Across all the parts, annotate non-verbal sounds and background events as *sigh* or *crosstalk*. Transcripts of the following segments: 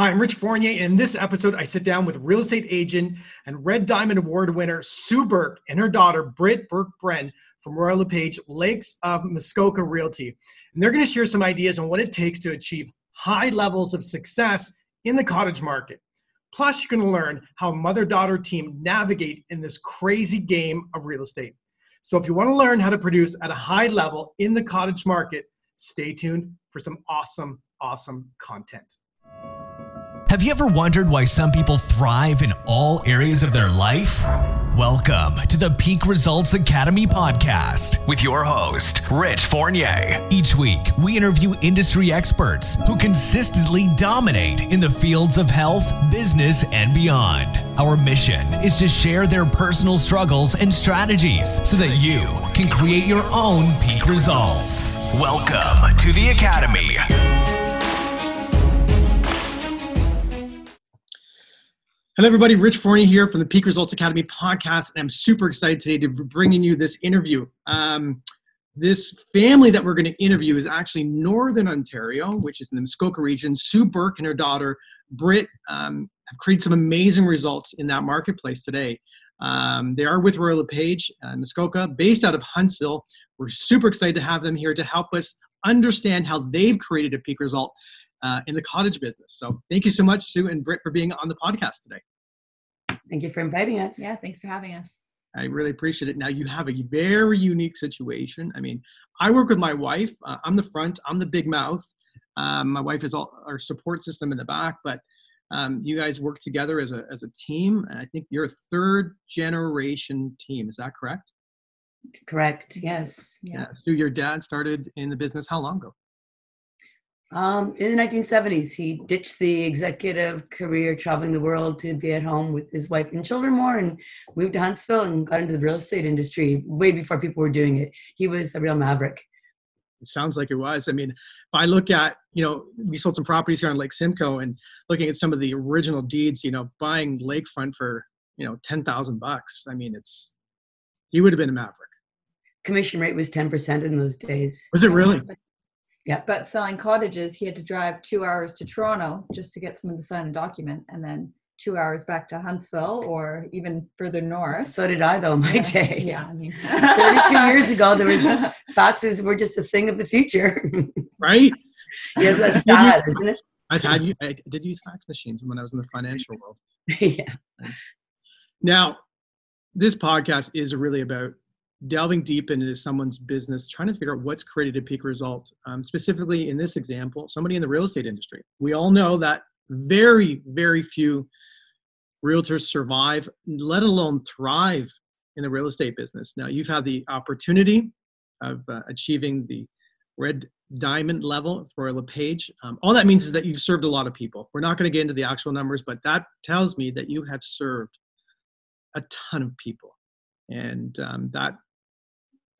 Hi, I'm Rich Fournier, and in this episode, I sit down with real estate agent and Red Diamond Award winner Sue Burke and her daughter Britt Burke Brenn from Royal LePage Lakes of Muskoka Realty. And they're going to share some ideas on what it takes to achieve high levels of success in the cottage market. Plus, you're going to learn how mother daughter team navigate in this crazy game of real estate. So, if you want to learn how to produce at a high level in the cottage market, stay tuned for some awesome, awesome content. Have you ever wondered why some people thrive in all areas of their life? Welcome to the Peak Results Academy podcast with your host, Rich Fournier. Each week, we interview industry experts who consistently dominate in the fields of health, business, and beyond. Our mission is to share their personal struggles and strategies so that you can create your own peak results. Welcome to the Academy. Hello, everybody. Rich Fournier here from the Peak Results Academy podcast, and I'm super excited today to be bringing you this interview. Um, this family that we're going to interview is actually Northern Ontario, which is in the Muskoka region. Sue Burke and her daughter Britt um, have created some amazing results in that marketplace today. Um, they are with Royal LePage, uh, Muskoka, based out of Huntsville. We're super excited to have them here to help us understand how they've created a peak result uh, in the cottage business. So thank you so much, Sue and Britt, for being on the podcast today. Thank you for inviting us. Yeah, thanks for having us. I really appreciate it. Now you have a very unique situation. I mean, I work with my wife. Uh, I'm the front. I'm the big mouth. Um, my wife is all our support system in the back, but um, you guys work together as a as a team. And I think you're a third generation team. Is that correct? Correct. Yes. Yeah. yeah. So your dad started in the business how long ago? Um, in the 1970s, he ditched the executive career, traveling the world to be at home with his wife and children more, and moved to Huntsville and got into the real estate industry way before people were doing it. He was a real maverick. It sounds like it was. I mean, if I look at, you know, we sold some properties here on Lake Simcoe and looking at some of the original deeds, you know, buying lakefront for, you know, 10,000 bucks. I mean, it's, he would have been a maverick. Commission rate was 10% in those days. Was it really? *laughs* Yeah. But selling cottages, he had to drive two hours to Toronto just to get someone to sign a document and then two hours back to Huntsville or even further north. So did I though, my yeah. day. Yeah. I mean *laughs* 32 years ago there was *laughs* faxes were just a thing of the future. right? *laughs* yes, that's sad, isn't it? I've had you I did use fax machines when I was in the financial world. yeah. Now, this podcast is really about delving deep into someone's business, trying to figure out what's created a peak result. Um, specifically, in this example, somebody in the real estate industry. We all know that very, very few realtors survive, let alone thrive in the real estate business. Now, you've had the opportunity of uh, achieving the red diamond level for LePage. Um, all that means is that you've served a lot of people. We're not going to get into the actual numbers, but that tells me that you have served a ton of people. And um, that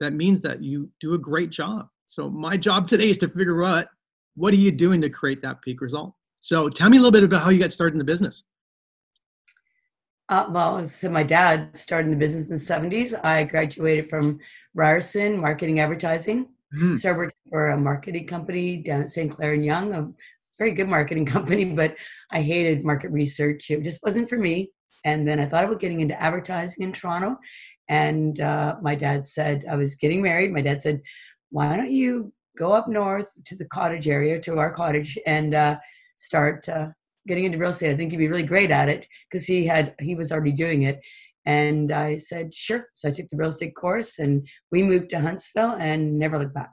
that means that you do a great job. So my job today is to figure out what are you doing to create that peak result. So tell me a little bit about how you got started in the business. Uh, well, so my dad started in the business in the 70s. I graduated from Ryerson Marketing Advertising. Mm. Started working for a marketing company down at St. Clair and Yonge, a very good marketing *laughs* company, but I hated market research. It just wasn't for me. And then I thought about getting into advertising in Toronto. And uh, my dad said, I was getting married. My dad said, why don't you go up north to the cottage area, to our cottage, and uh, start uh, getting into real estate? I think you'd be really great at it because he had he was already doing it. And I said, sure. So I took the real estate course, and we moved to Huntsville and never looked back.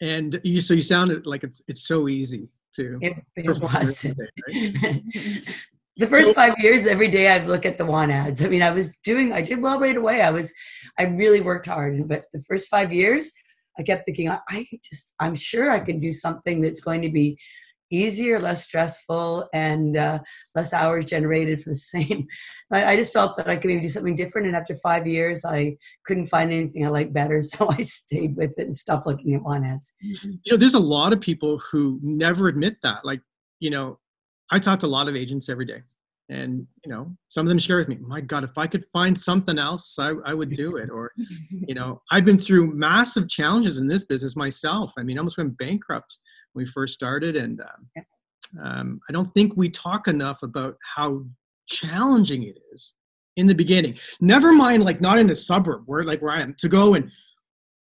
And you, so you sounded like it's it's so easy to. It, it wasn't. Right? *laughs* *laughs* the first so, five years every day i'd look at the want ads. I mean i was doing i did well right away. I was i really worked hard. But the first five years i kept thinking i, I just i'm sure i can do something that's going to be easier less stressful and uh, less hours generated for the *laughs* same. I, I, just felt that i could maybe do something different. And after five years i couldn't find anything i liked better. *laughs* So i stayed with it and stopped looking at want ads. You know there's a lot of people who never admit that. Like you know I talk to a lot of agents every day, and you know, some of them share with me, "My God, if I could find something else, I, I would do it." Or, you know, *laughs* I've been through massive challenges in this business myself. I mean, I almost went bankrupt when we first started, and um, um, I don't think we talk enough about how challenging it is in the beginning. Never mind, like not in the suburb where like where I am to go and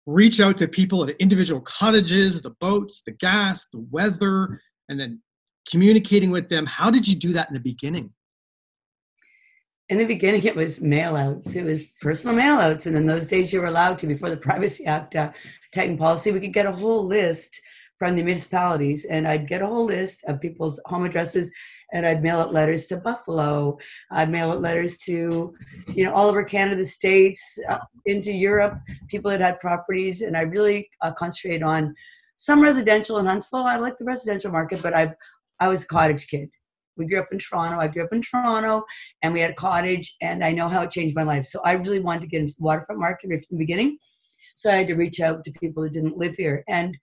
reach out to people at individual cottages, the boats, the gas, the weather, and then communicating with them. How did you do that in the beginning? In the beginning, it was mail outs. It was personal mail outs. And in those days, you were allowed to, before the *laughs* Privacy Act uh, tightened policy, we could get a whole list from the municipalities. And I'd get a whole list of people's home addresses and I'd mail out letters to Buffalo. I'd mail out letters to, you know, all over Canada, the States, uh, into Europe, people that had properties. And I really uh, concentrated on some residential in Huntsville. I like the residential market, but I I was a cottage kid. We grew up in Toronto. I grew up in Toronto, and we had a cottage, and I know how it changed my life. So I really wanted to get into the waterfront market right from the beginning. So I had to reach out to people that didn't live here, and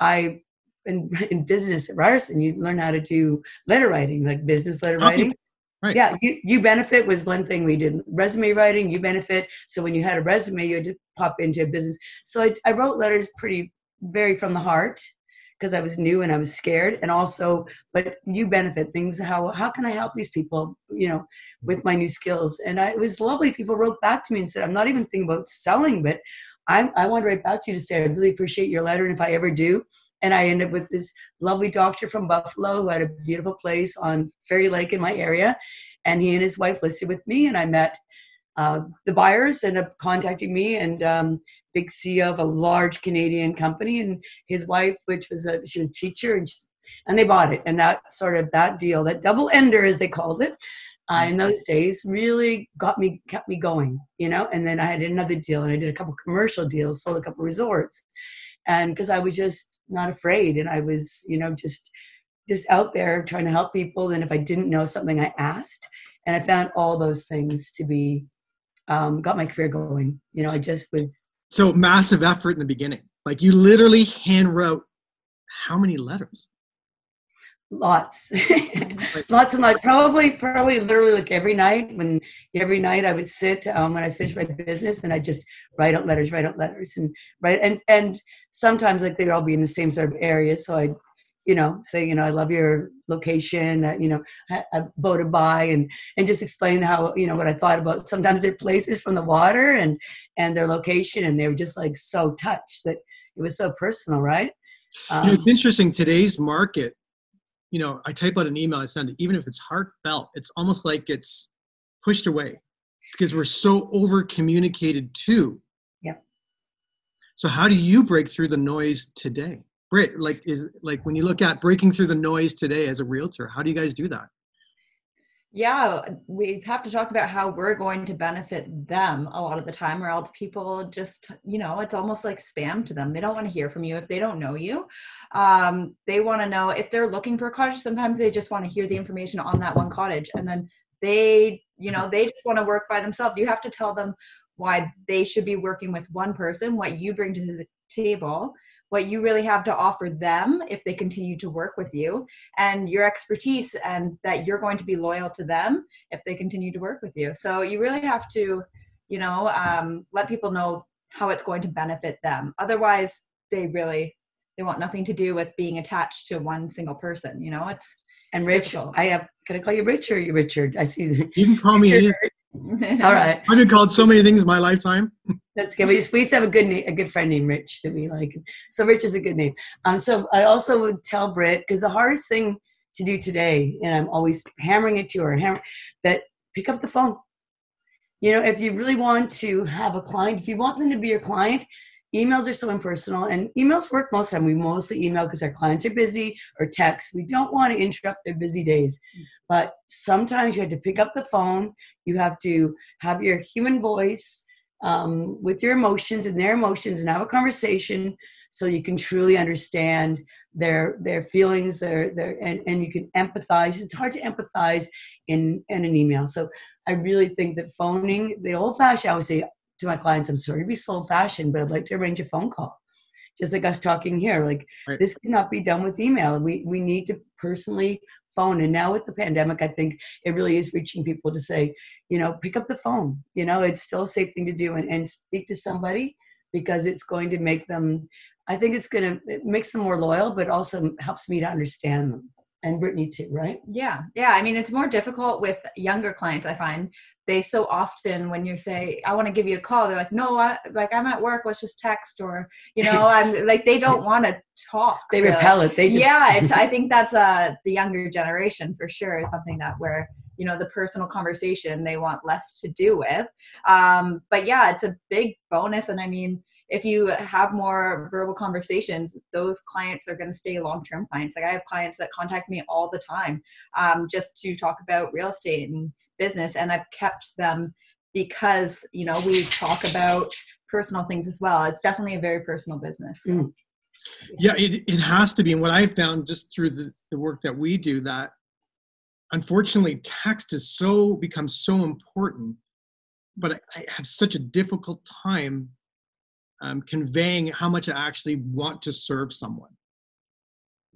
I in, *laughs* in business at Ryerson, you learn how to do letter writing, like business letter oh, writing. Right. Yeah, you, you benefit was one thing we did. Resume writing, you benefit. So when you had a resume, you had to pop into a business. So I, I wrote letters pretty very from the heart because I was new and I was scared. And also, but you benefit things. How how can I help these people? You know, with my new skills. And I, it was lovely. People wrote back to me and said, I'm not even thinking about selling, but I I want to write back to you to say I really appreciate your letter. And if I ever do, and I ended up with this lovely doctor from Buffalo who had a beautiful place on Fairy Lake in my area. And he and his wife listed with me, and I met uh, the buyers ended up contacting me and um, big CEO of a large Canadian company and his wife, which was a she was a teacher, and she, and they bought it. And that sort of that deal, that double ender as they called it, uh, in those days, really got me kept me going, you know. And then I had another deal, and I did a couple commercial deals, sold a couple resorts, and because I was just not afraid and i was you know just just out there trying to help people and if i didn't know something i asked and i found all those things to be um, got my career going you know i just was so massive effort in the beginning. Like you literally hand wrote how many letters? Lots. *laughs* Lots and lots. Probably probably literally like every night when every night i would sit um, when i finished my business and i just write out letters write out letters and write and and sometimes like they'd all be in the same sort of area. So i'd you know say you know i love your location uh, you know I, I voted by and and just explain how you know what i thought about sometimes their places from the water and and their location and they were just like so touched that it was so personal right um, it's interesting today's market you know, I type out an email, I send it, even if it's heartfelt, it's almost like it's pushed away because we're so over communicated to. Yeah. So how do you break through the noise today? Britt, like is like when you look at breaking through the noise today as a realtor, how do you guys do that? yeah we have to talk about how we're going to benefit them a lot of the time or else people just you know it's almost like spam to them. They don't want to hear from you if they don't know you. Um, they want to know if they're looking for a cottage sometimes they just want to hear the information on that one cottage and then they you know they just want to work by themselves. You have to tell them why they should be working with one person what you bring to the table what you really have to offer them if they continue to work with you and your expertise and that you're going to be loyal to them if they continue to work with you so you really have to you know um, let people know how it's going to benefit them otherwise they really they want nothing to do with being attached to one single person you know it's and Rich, I have. Can I call you Rich or you Richard? I see. You can call me. *laughs* All right. I've been called so many things in my lifetime. That's good. We, we used to have a good name, a good friend named Rich that we like. So Rich is a good name. Um, so I also would tell Britt because the hardest thing to do today, and I'm always hammering it to her, hammer, that pick up the phone. You know, if you really want to have a client, if you want them to be your client, emails are so impersonal and emails work most of the time we mostly email because our clients are busy or text we don't want to interrupt their busy days but sometimes you have to pick up the phone you have to have your human voice um, with your emotions and their emotions and have a conversation so you can truly understand their their feelings their their and, and you can empathize it's hard to empathize in in an email so i really think that phoning the old fashioned i would say to my clients, I'm sorry to be so old fashioned, but I'd like to arrange a phone call. Just like us talking here. Like right. this cannot be done with email. We we need to personally phone. And now with the pandemic, I think it really is reaching people to say, you know, pick up the phone. You know, it's still a safe thing to do and, and speak to somebody because it's going to make them I think it's gonna it makes them more loyal, but also helps me to understand them and Brittany too, right? Yeah, yeah. I mean, it's more difficult with younger clients. I find they so often when you say I want to give you a call, they're like, no, I, like I'm at work. Let's just text, or you know, *laughs* I'm like they don't want to talk. They repel it. They just- yeah. It's *laughs* I think that's uh the younger generation for sure is something that where you know the personal conversation they want less to do with. Um, but yeah, it's a big bonus, and I mean if you have more verbal conversations, those clients are going to stay long term clients. Like I have clients that contact me all the time um, just to talk about real estate and business, and I've kept them because you know we talk about personal things as well. It's definitely a very personal business. So. Mm. Yeah, it, it has to be. And what I've found just through the, the work that we do that unfortunately text is so becomes so important but I, I have such a difficult time um, conveying how much I actually want to serve someone.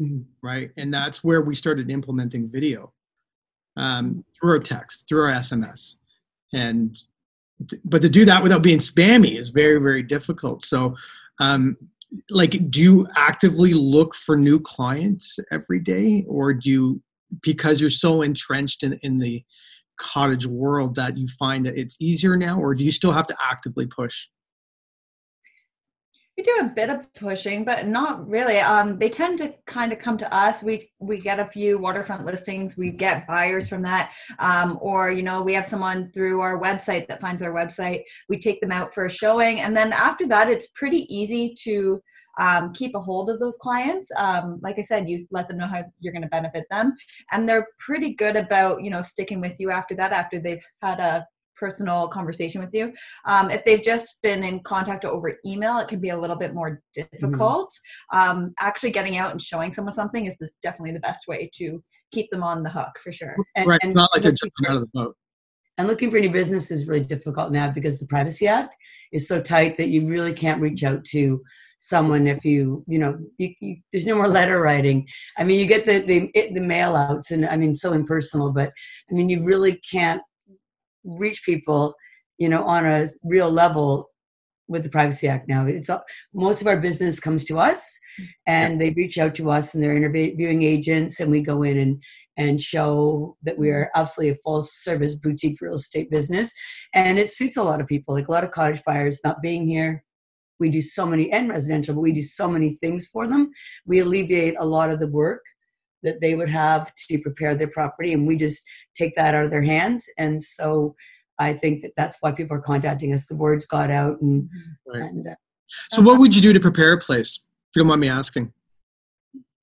Mm-hmm. Right. And that's where we started implementing video um, through our text, through our SMS. And, th- but to do that without being spammy is very, very difficult. So, um, like, do you actively look for new clients every day, or do you, because you're so entrenched in, in the cottage world that you find that it's easier now, or do you still have to actively push? We do a bit of pushing but not really. Um, they tend to kind of come to us. We we get a few waterfront listings. We get buyers from that. Um, or you know we have someone through our website that finds our website. We take them out for a showing and then after that it's pretty easy to um, keep a hold of those clients. Um, like i said you let them know how you're going to benefit them and they're pretty good about you know sticking with you after that after they've had a personal conversation with you. Um, if they've just been in contact over email, it can be a little bit more difficult. Mm-hmm. Um, actually, getting out and showing someone something is the, definitely the best way to keep them on the hook for sure. And, right, it's not like they're jumping out of the boat. And looking for new business is really difficult now because the Privacy Act is so tight that you really can't reach out to someone if you you know you, you, there's no more *laughs* letter writing i mean you get the the, the mail outs and i mean so impersonal but i mean you really can't reach people, you know, on a real level with the Privacy Act now. It's most of our business comes to us, and they reach out to us, and they're interviewing agents, and we go in and and show that we are absolutely a full service boutique real estate business, and it suits a lot of people. Like a lot of cottage buyers not being here. We do so many and residential, but we do so many things for them. We alleviate a lot of the work that they would have to prepare their property and we just take that out of their hands and so i think that that's why people are contacting us the words got out and, right. and uh, so what would you do to prepare a place if you don't mind me asking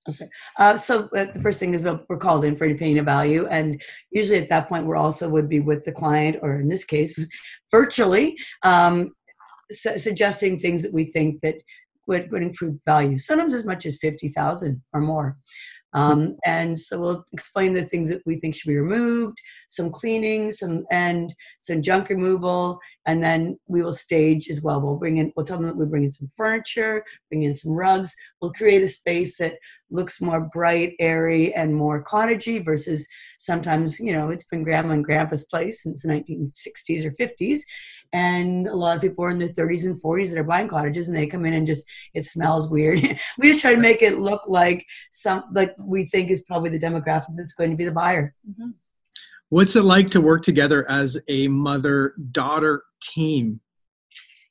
Okay. Uh, so uh, the first thing is we're called in for an opinion of value, and usually at that point we're also would be with the client, or in this case, *laughs* virtually, um, su- suggesting things that we think that would, would improve value. Sometimes as much as fifty thousand or more. Um, and so we'll explain the things that we think should be removed, some cleaning, some and some junk removal, and then we will stage as well. We'll bring in, we'll tell them that we bring in some furniture, bring in some rugs. We'll create a space that looks more bright, airy, and more cottagey versus sometimes, you know, it's been grandma and grandpa's place since the 1960s or 50s. And a lot of people are in their 30s and 40s that are buying cottages and they come in and just, it smells weird. *laughs* we just try to make it look like some, like we think is probably the demographic that's going to be the buyer. Mm-hmm. What's it like to work together as a mother daughter team?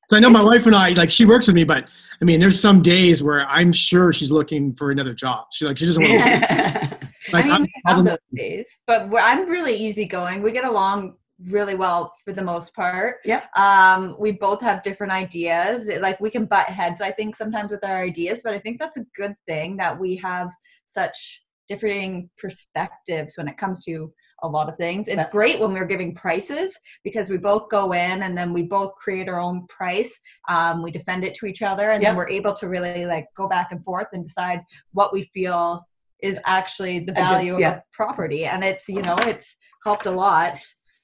So I know my wife and I, like, she works with me, but I mean, there's some days where I'm sure she's looking for another job. She like, she doesn't want to. *laughs* like, I mean, have those days, but I'm really easygoing. We get along really well for the most part. Yeah. Um, we both have different ideas. Like we can butt heads, I think, sometimes with our ideas, but I think that's a good thing that we have such differing perspectives when it comes to a lot of things. It's great when we're giving prices because we both go in and then we both create our own price. Um, we defend it to each other and yep. then we're able to really like go back and forth and decide what we feel is actually the value yeah. of a property. And it's, you know, it's helped a lot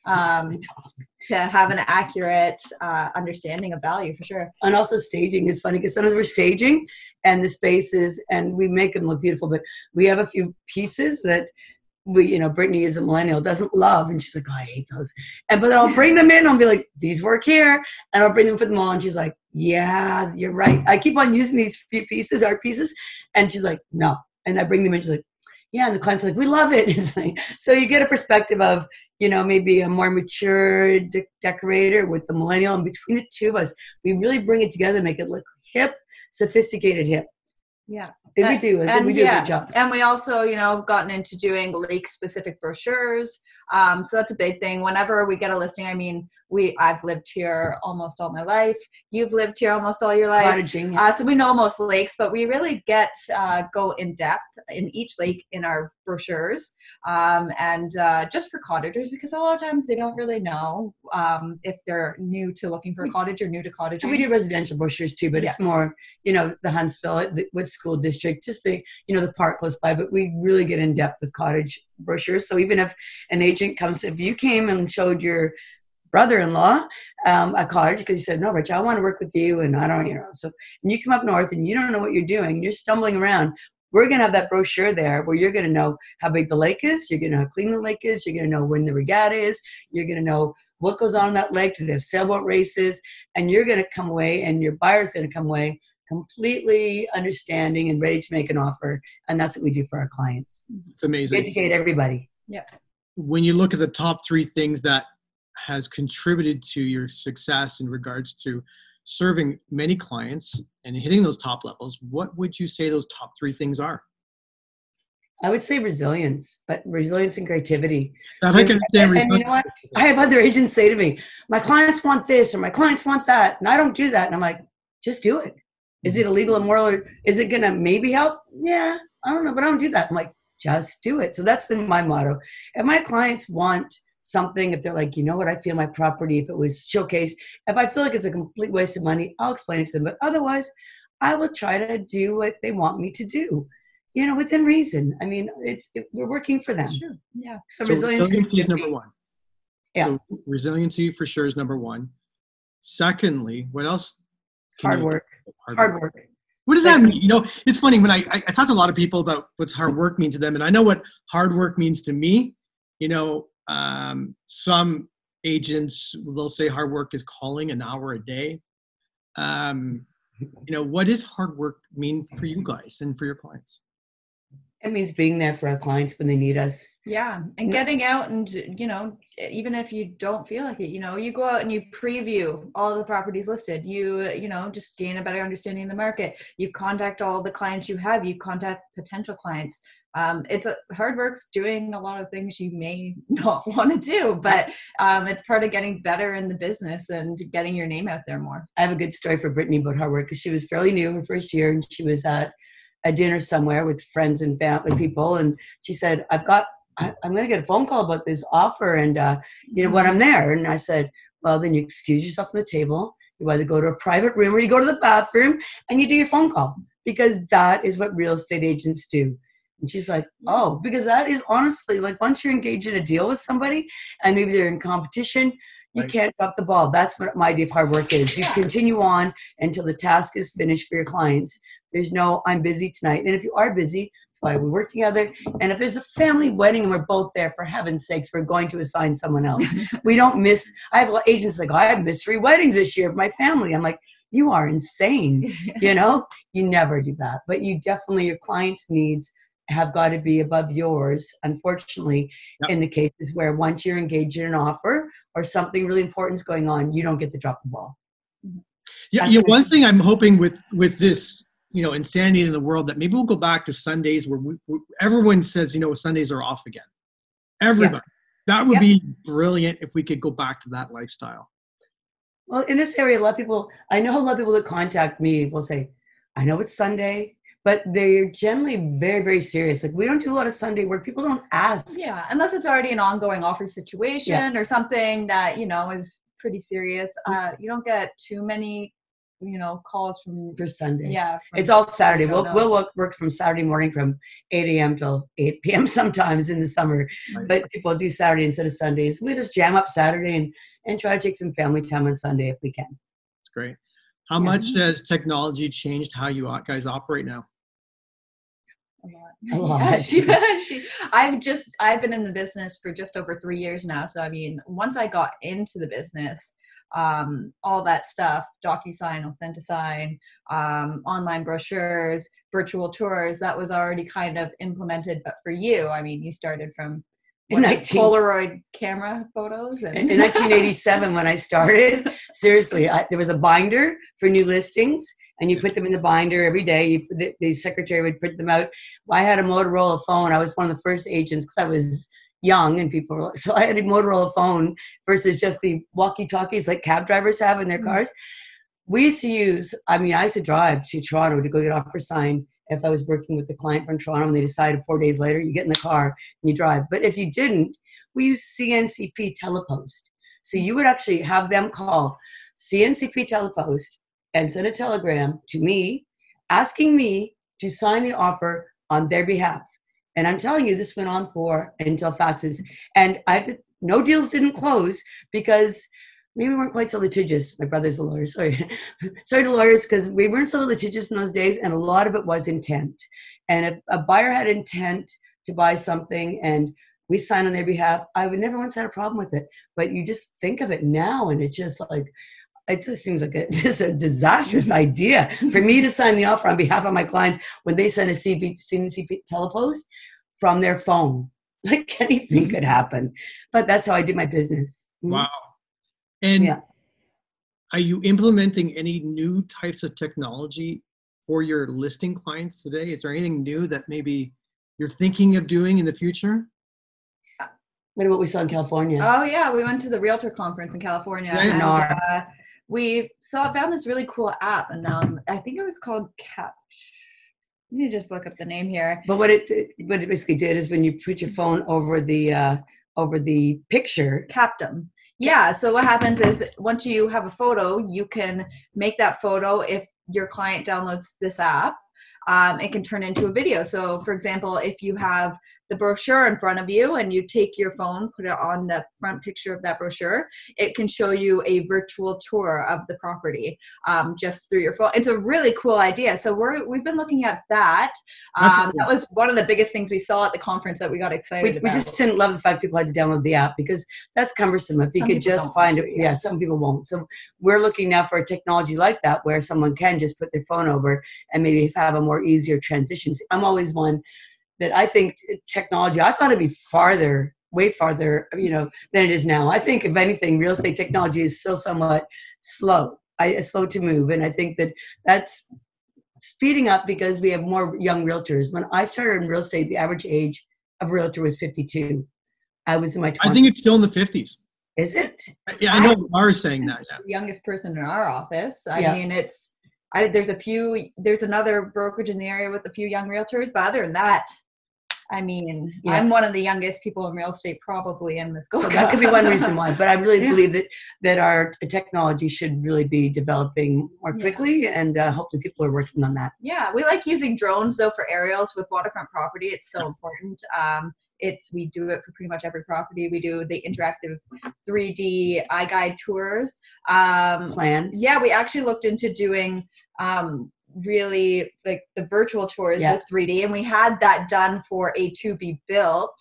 um, to have an accurate uh, understanding of value for sure. And also staging is funny because sometimes we're staging and the spaces and we make them look beautiful, but we have a few pieces that we, you know, Brittany is a millennial, doesn't love, and she's like, oh, I hate those. And but I'll bring them in. I'll be like, these work here, and I'll bring them for them all. And she's like, yeah, you're right. I keep on using these few pieces, art pieces, and she's like, no. And I bring them in. She's like, yeah, and the client's like, we love it. *laughs* Like, so you get a perspective of, you know, maybe a more mature de- decorator with the millennial, and between the two of us, we really bring it together, make it look hip, sophisticated hip. Yeah. And, we do. and we do yeah, a good job. And we also, you know, gotten into doing lake specific brochures. Um, so that's a big thing. Whenever we get a listing, I mean, we I've lived here almost all my life. You've lived here almost all your life. Cottaging. Uh, so we know most lakes, but we really get uh, go in depth in each lake in our brochures, um, and uh, just for cottagers because a lot of times they don't really know um, if they're new to looking for a cottage or new to cottage. we do residential brochures too, but Yeah. it's more, you know, the Huntsville, the, what school district, just the, you know, the park close by. But we really get in depth with cottage brochures. So even if an agent comes, if you came and showed your brother-in-law um, a cottage because you said, no, Rich, I want to work with you, and I don't, you know, so and you come up north and you don't know what you're doing, you're stumbling around. We're gonna have that brochure there where you're gonna know how big the lake is, you're gonna know how clean the lake is, you're gonna know when the regatta is, you're gonna know what goes on in that lake, do they have sailboat races, and you're to come away and your buyer's to come away completely understanding and ready to make an offer and that's what we do for our clients It's we amazing. educate everybody When you look at the top three things that has contributed to your success in regards to serving many clients and hitting those top levels, what would you say those top three things are? i would say resilience but resilience and creativity I can and, understand. and you know what i have other agents say to me my clients want this or my clients want that and i don't do that and i'm like just do it is it illegal immoral or is it going to maybe help yeah i don't know but i don't do that i'm like just do it so that's been my motto if my clients want something if they're like you know what i feel my property if it was showcased if i feel like it's a complete waste of money i'll explain it to them but otherwise i will try to do what they want me to do you know within reason i mean it's it, we're working for them Sure. Yeah. so, So resilience resiliency is number one. Yeah. So resiliency for sure is number one. Secondly, what else? can hard you- work Hard, hard work. work What does that mean? You know, it's funny when I, I I talk to a lot of people about what's hard work mean to them, and I know what hard work means to me. You know, um, some agents will say hard work is calling an hour a day. Um, you know, what does hard work mean for you guys and for your clients? It means being there for our clients when they need us Yeah, and getting out and you know, even if you don't feel like it, you know, you go out and you preview all the properties listed. You you know, just gain a better understanding of the market. You contact all the clients you have. You contact potential clients. Um, it's a, hard work's doing a lot of things you may *laughs* not want to do, but um, it's part of getting better in the business and getting your name out there more. I have a good story for Brittany about hard work because she was fairly new her first year and she was at a dinner somewhere with friends and family people and she said, "I've got, I, I'm going to get a phone call about this offer and uh, you know when I'm there." And I said, "Well, then you excuse yourself from the table. You either go to a private room or you go to the bathroom and you do your phone call because that is what real estate agents do." And she's like, "Oh, because that is honestly like once you're engaged in a deal with somebody and maybe they're in competition." You Right. can't drop the ball. That's what my idea of hard work is. You Yeah. continue on until the task is finished for your clients. There's no, I'm busy tonight. And if you are busy, that's why we work together. And if there's a family wedding and we're both there, for heaven's sakes, we're going to assign someone else. *laughs* we don't miss, I have agents like, oh, I have missed three weddings this year of my family. I'm like, you are insane. *laughs* You know, you never do that. But you definitely, your clients' needs have got to be above yours, unfortunately, Yep. in the cases where once you're engaged in an offer or something really important is going on, you don't get to drop the ball. Mm-hmm. Yeah, That's yeah. One thing I'm hoping with with this, you know, insanity in the world, that maybe we'll go back to Sundays where we, we- everyone says, you know, Sundays are off again. Everybody. That would Yeah. be brilliant if we could go back to that lifestyle. Well, in this area, a lot of people, I know a lot of people that contact me will say, I know it's Sunday, but they're generally very, very serious. Like, we don't do a lot of Sunday work. People don't ask. Yeah, unless it's already an ongoing offer situation or something that you know is pretty serious. Uh, you don't get too many, you know, calls from. For Sunday. Yeah, from- It's all Saturday. We'll, know. we'll work, work from Saturday morning from 8 a.m. till 8 p.m. *laughs* sometimes in the summer. Right. But people do Saturday instead of Sundays. We just jam up Saturday and, and try to take some family time on Sunday if we can. It's great. How Yeah. much has technology changed how you guys operate now? a lot. A *laughs* lot. Yeah, she, *laughs* she, I've just I've been in the business for just over three years now. So I mean, once I got into the business, um, all that stuff, DocuSign, AuthentiSign, um, online brochures, virtual tours that was already kind of implemented but for you i mean you started from what, 19 polaroid camera photos and in 1987 when i started seriously I, there was a binder for new listings and you put them in the binder every day. You, the, the secretary would print them out. I had a motorola phone. I was one of the first agents because i was young and people were so i had a motorola phone versus just the walkie talkies like cab drivers have in their Mhm. cars. We used to use i mean i used to drive to toronto to go get offer signed if i was working with a client from toronto and they decided four days later you get in the car and you drive. But if you didn't we used cncp telepost. So you would actually have them call cncp telepost and send a telegram to me asking me to sign the offer on their behalf and i'm telling you this went on for until faxes and i did, no deals didn't close because maybe we weren't quite so litigious. My brother's a lawyer, sorry. *laughs* sorry to lawyers, because we weren't so litigious in those days, and a lot of it was intent. And if a buyer had intent to buy something and we sign on their behalf, I would never once had a problem with it. But you just think of it now, and it's just like, it just seems like a, *laughs* just a disastrous idea for me to sign the offer on behalf of my clients when they send a CB, CNCP telepost from their phone. *laughs* Like anything could happen. But that's how I do my business. Mhm. Wow. And Yeah. are you implementing any new types of technology for your listing clients today? Is there anything new that maybe you're thinking of doing in the future? What about what we saw in California? Oh yeah, we went to the realtor conference in California, Yeah, and Nora. uh, we saw found this really cool app, and um, I think it was called Catch. Let me just look up the name here. But what it what it basically did is when you put your phone over the uh, over the picture, Captum. Yeah. So what happens is once you have a photo, you can make that photo if your client downloads this app. Um, it can turn into a video. So, for example, if you have the brochure in front of you and you take your phone, put it on the front picture of that brochure, it can show you a virtual tour of the property um, just through your phone. It's a really cool idea. So we're we've been looking at that. Um, cool. that was one of the biggest things we saw at the conference that we got excited we, we just didn't love the fact people had to download the app because that's cumbersome. If you Some could just find it, yeah. some people won't. So we're looking now for a technology like that where someone can just put their phone over and maybe have a more easier transition. I'm always one that I think technology. I thought it'd be farther, way farther, you know, than it is now. I think if anything, real estate technology is still somewhat slow. I uh, slow to move, and I think that that's speeding up because we have more young realtors. When I started in real estate, the average age of a realtor was 52. I was in my 20s. I think it's still in the 50s. Is it? Yeah, I know Laura's saying that. Yeah. youngest person in our office. I Yeah. mean, it's I, there's a few. There's another brokerage in the area with a few young realtors, but other than that, I mean, Yeah. I'm one of the youngest people in real estate probably in this. So that could be one reason why. But I really *laughs* Yeah. believe that that our technology should really be developing more Yeah. quickly, and uh, hopefully people are working on that. Yeah, we like using drones though for aerials with waterfront property. It's so important. Um, it's we do it for pretty much every property. We do the interactive 3D iGUIDE tours. Um, Plans. yeah we actually looked into doing um really like the virtual tours Yeah. with 3d and we had that done for a to be built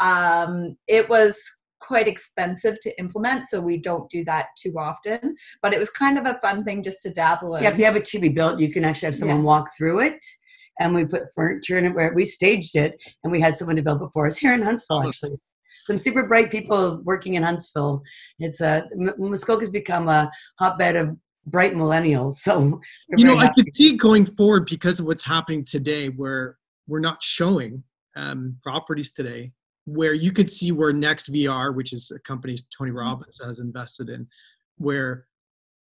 um it was quite expensive to implement so we don't do that too often but it was kind of a fun thing just to dabble in Yeah, if you have a to be built, you can actually have someone Yeah. walk through it. And we put furniture in it where we staged it, and we had someone develop it for us here in Huntsville, Oh. actually. Some super bright people working in Huntsville. It's a M- Muskoka's become a hotbed of bright millennials. So *laughs* You know, I could see going forward because of what's happening today, where we're not showing um, properties today, where you could see where Next VR, which is a company Tony Robbins has invested in, where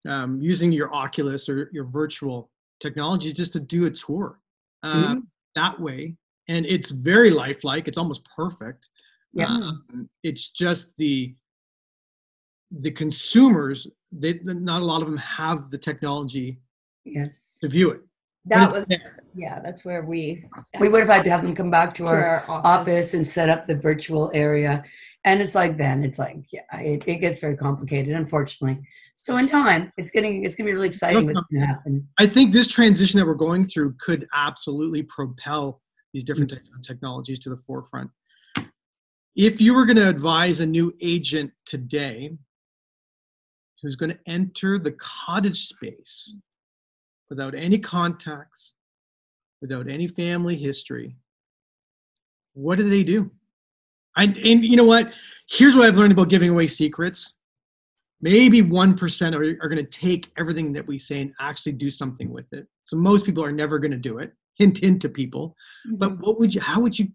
um, using your Oculus or your virtual technology just to do a tour uh, that way, and it's very lifelike. It's almost perfect. Yeah. Um, it's just the the consumers. They not a lot of them have the technology yes. to view it. that was there. yeah that's where we We would have had to have them come back to to our our office. office and set up the virtual area. And it's like then it's like yeah, it, it gets very complicated, unfortunately. So in time, it's getting it's gonna be really exciting what's gonna happen. I think this transition that we're going through could absolutely propel these different Mm. types of technologies to the forefront. If you were going to advise a new agent today who's going to enter the cottage space without any contacts, without any family history, what do they do? And, and you know what? Here's what I've learned about giving away secrets. Maybe 1% are, are going to take everything that we say and actually do something with it. So most people are never going to do it. Hint, hint to people. But Mm-hmm. what would you, how would you?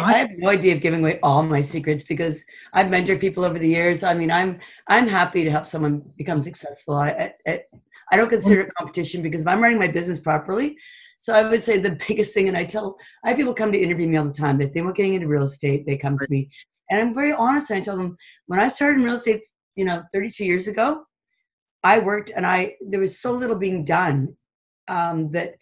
I, I- have no idea of giving away all my secrets because I've mentored people over the years. I mean, I'm I'm happy to help someone become successful. I I, I don't consider it competition because if I'm running my business properly, so I would say the *laughs* biggest thing, and I tell I have people come to interview me all the time. They think about getting into real estate. They come to me, and I'm very honest. And I tell them when I started in real estate, you know, 32 years ago, I worked and I there was so little being done um, that,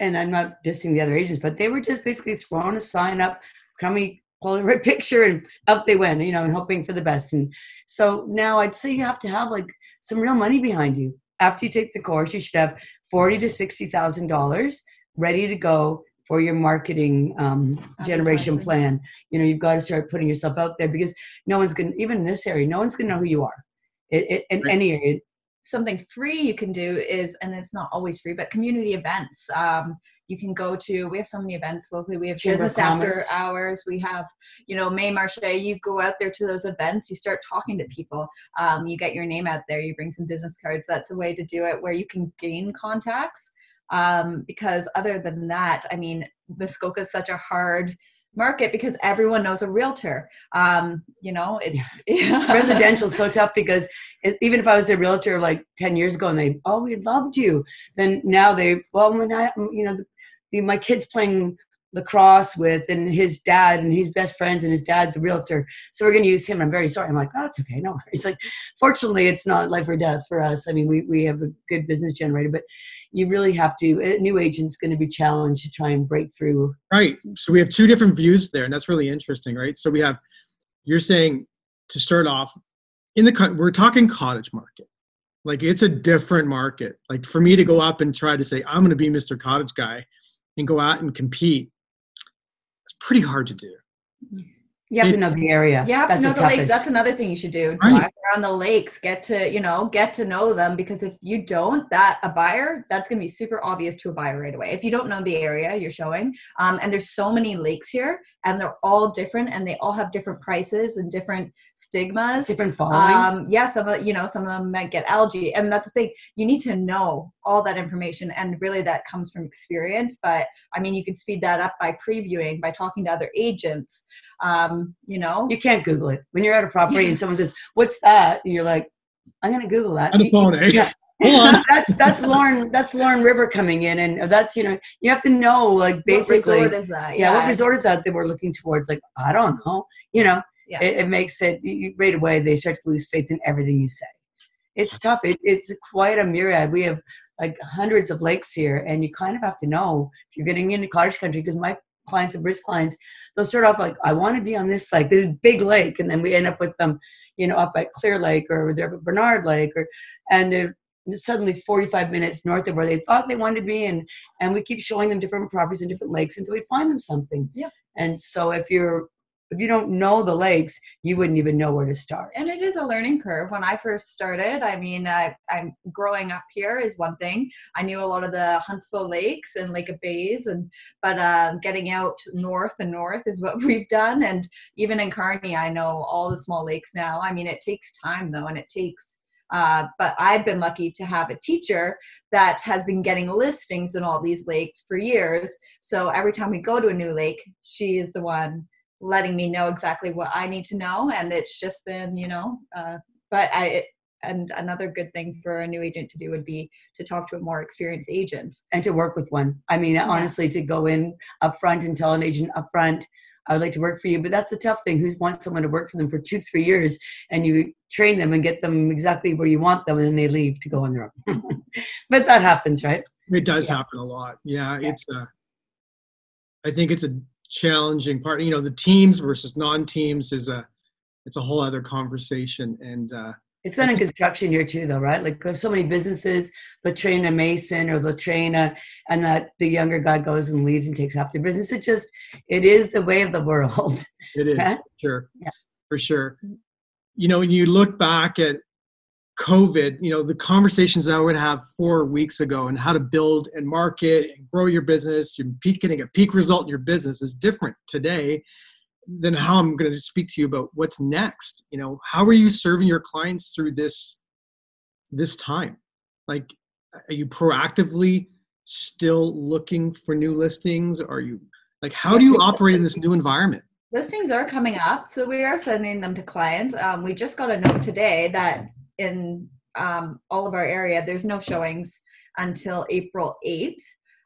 and I'm not dissing the other agents, but they were just basically throwing a sign up, coming Polaroid *laughs* picture, and up they went, you know, and hoping for the best. And so now I'd say you have to have like some real money behind you. After you take the course, you should have forty to sixty thousand dollars ready to go for your marketing um, generation plan. You know, you've got to start putting yourself out there because no one's going to, even in this area, no one's going to know who you are. It, it, in Right. any area, something free you can do is and it's not always free but community events um, you can go to. We have so many events locally. We have Chamber business after hours. We have you know may marche. You go out there to those events. You start talking to people. Um, you get your name out there. You bring some business cards. That's a way to do it where you can gain contacts. Um, because other than that i mean muskoka is such a hard market because everyone knows a realtor. Um, you know it's *laughs* residential is so tough because it, even if I was a realtor like 10 years ago and they, oh, we loved you, then now they, well, when I, you know, the, my kid's playing lacrosse with and his dad and he's best friends and his dad's a realtor. So we're going to use him. I'm very sorry. I'm like, oh, that's okay. No worries. *laughs* Like, fortunately, it's not life or death for us. I mean, we, we have a good business generator, but you really have to, a new agent's going to be challenged to try and break through. Right. So we have two different views there, and that's really interesting, right? So we have, you're saying to start off in the, we're talking cottage market. Like it's a different market. Like for me to go up and try to say, I'm going to be Mr. Cottage Guy and go out and compete, it's pretty hard to do. You have to know the area. You have That's to know the the lakes. That's another thing you should do. Right. Drive around the lakes. Get to you know get to know them because if you don't, that a buyer that's going to be super obvious to a buyer right away. If you don't know the area you're showing, um, and there's so many lakes here, and they're all different, and they all have different prices and different stigmas. different following. Um, yeah, some of you know some of them might get algae, and that's the thing. You need to know all that information, and really that comes from experience. But I mean, you can speed that up by previewing, by talking to other agents. Um, you know, you can't Google it. When you're at a property and someone says, "What's that?" and you're like, "I'm gonna Google that." On the phone, eh? Yeah. *laughs* *laughs* That's that's Lauren. That's Lauren River coming in, and that's you know you have to know like basically. what resort is that? yeah, what resort is that that we're looking towards? Like I don't know. You know, Yeah. it, it makes it you, you- right away. They start to lose faith in everything you say. It's tough. It, it's quite a myriad. We have like hundreds of lakes here, and you kind of have to know if you're getting into cottage country because my clients and Britt's clients, they'll start off like, I want to be on this like this big lake, and then we end up with them, you know, up at Clear Lake or they're at Bernard Lake, or and suddenly 45 minutes north of where they thought they wanted to be, and and we keep showing them different properties and different lakes until we find them something. Yeah. And so if you're if you don't know the lakes, you wouldn't even know where to start. and it is a learning curve. When I first started, I mean, I, I'm growing up here is one thing. I knew a lot of the Huntsville lakes and Lake of Bays, and but uh, getting out north and north is what *laughs* we've done. And even in Kearney, I know all the small lakes now. I mean, it takes time though, and it takes. Uh, but I've been lucky to have a teacher that has been getting listings in all these lakes for years. So every time we go to a new lake, she is the one letting me know exactly what I need to know, and it's just been, you know, uh, but I. It, and another good thing for a new agent to do would be to talk to a more experienced agent. and to work with one. I mean, honestly, to go in up front and tell an agent up front, I would like to work for you. But that's the tough thing. Who wants someone to work for them for two, three years and you train them and get them exactly where you want them and then they leave to go on their own. *laughs* but that happens, right? It does Yeah. happen a lot. Yeah, Yeah. it's a. I think it's a challenging part. You know, the teams versus non-teams is a, it's a whole other conversation. And uh, It's done in construction here too, though, right? Like there's so many businesses, they'll train a mason or they'll train a, and that the younger guy goes and leaves and takes half the business. It just, it is the way of the world. it is *laughs* for sure, Yeah. for sure. You know, when you look back at COVID, you know, the conversations that I would have four weeks ago and how to build and market and grow your business, you're getting a peak result in your business is different today than how I'm going to speak to you about what's next. You know, how are you serving your clients through this this time? Like, are you proactively still looking for new listings? Are you like, how do you operate in this new environment? Listings are coming up, so we are sending them to clients. Um, we just got a note today that in um, all of our area, there's no showings until April 8th,